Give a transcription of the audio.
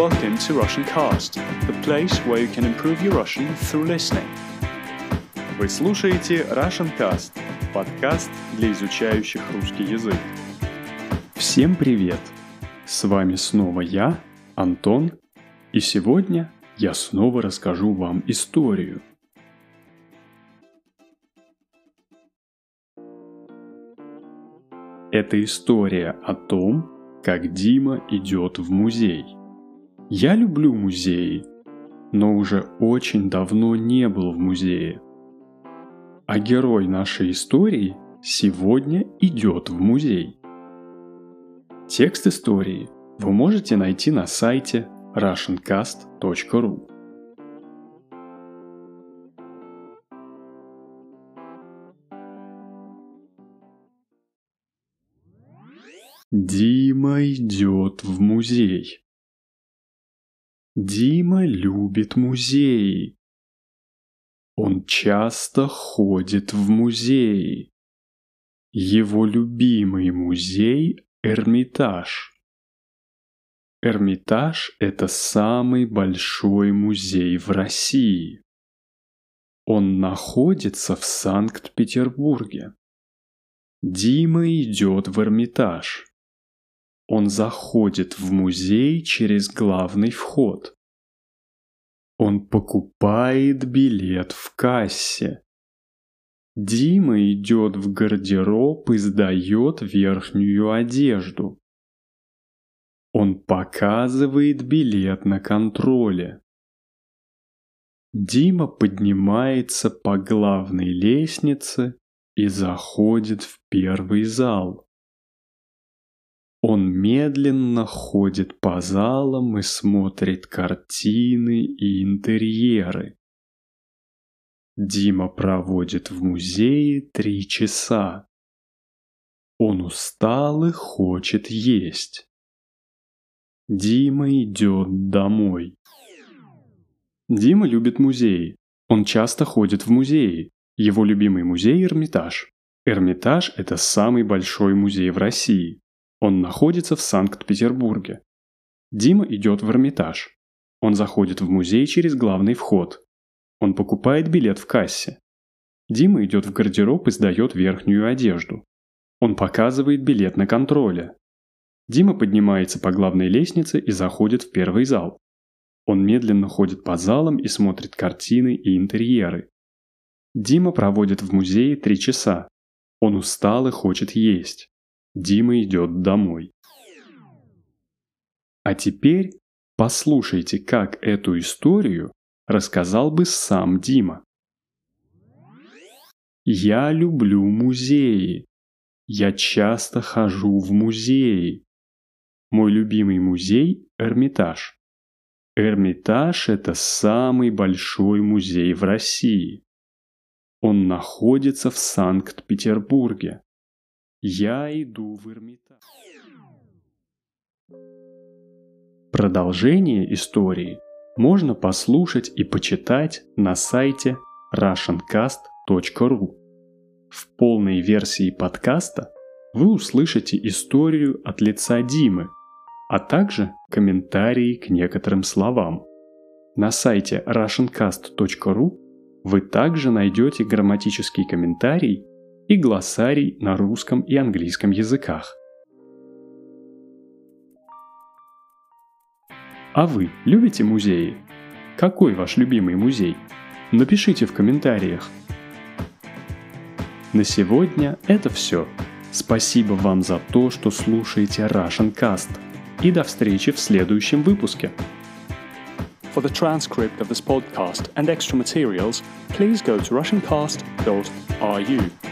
Welcome to Russian Cast, the place where you can improve your Russian through listening. Вы слушаете Russian Cast, подкаст для изучающих русский язык. Всем привет! С вами снова я, Антон, и сегодня я снова расскажу вам историю. Это история о том, как Дима идет в музей. Я люблю музеи, но уже очень давно не был в музее. А герой нашей истории сегодня идет в музей. Текст истории вы можете найти на сайте russiancast.ru. Дима идет в музей. Дима любит музеи. Он часто ходит в музеи. Его любимый музей – Эрмитаж. Эрмитаж – это самый большой музей в России. Он находится в Санкт-Петербурге. Дима идет в Эрмитаж. Он заходит в музей через главный вход. Он покупает билет в кассе. Дима идет в гардероб и сдает верхнюю одежду. Он показывает билет на контроле. Дима поднимается по главной лестнице и заходит в первый зал. Он медленно ходит по залам и смотрит картины и интерьеры. Дима проводит в музее три часа. Он устал и хочет есть. Дима идет домой. Дима любит музеи. Он часто ходит в музеи. Его любимый музей – Эрмитаж. Эрмитаж – это самый большой музей в России. Он находится в Санкт-Петербурге. Дима идет в Эрмитаж. Он заходит в музей через главный вход. Он покупает билет в кассе. Дима идет в гардероб и сдает верхнюю одежду. Он показывает билет на контроле. Дима поднимается по главной лестнице и заходит в первый зал. Он медленно ходит по залам и смотрит картины и интерьеры. Дима проводит в музее три часа. Он устал и хочет есть. Дима идет домой. А теперь послушайте, как эту историю рассказал бы сам Дима. Я люблю музеи. Я часто хожу в музеи. Мой любимый музей – Эрмитаж. Эрмитаж – это самый большой музей в России. Он находится в Санкт-Петербурге. Я иду в Эрмитаж. Продолжение истории можно послушать и почитать на сайте russiancast.ru. В полной версии подкаста вы услышите историю от лица Димы, а также комментарии к некоторым словам. На сайте russiancast.ru вы также найдете грамматический комментарий и глоссарий на русском и английском языках. А вы любите музеи? Какой ваш любимый музей? Напишите в комментариях. На сегодня это все. Спасибо вам за то, что слушаете Russian Cast. И до встречи в следующем выпуске. For the transcript of this podcast and extra materials, please go to russiancast.ru.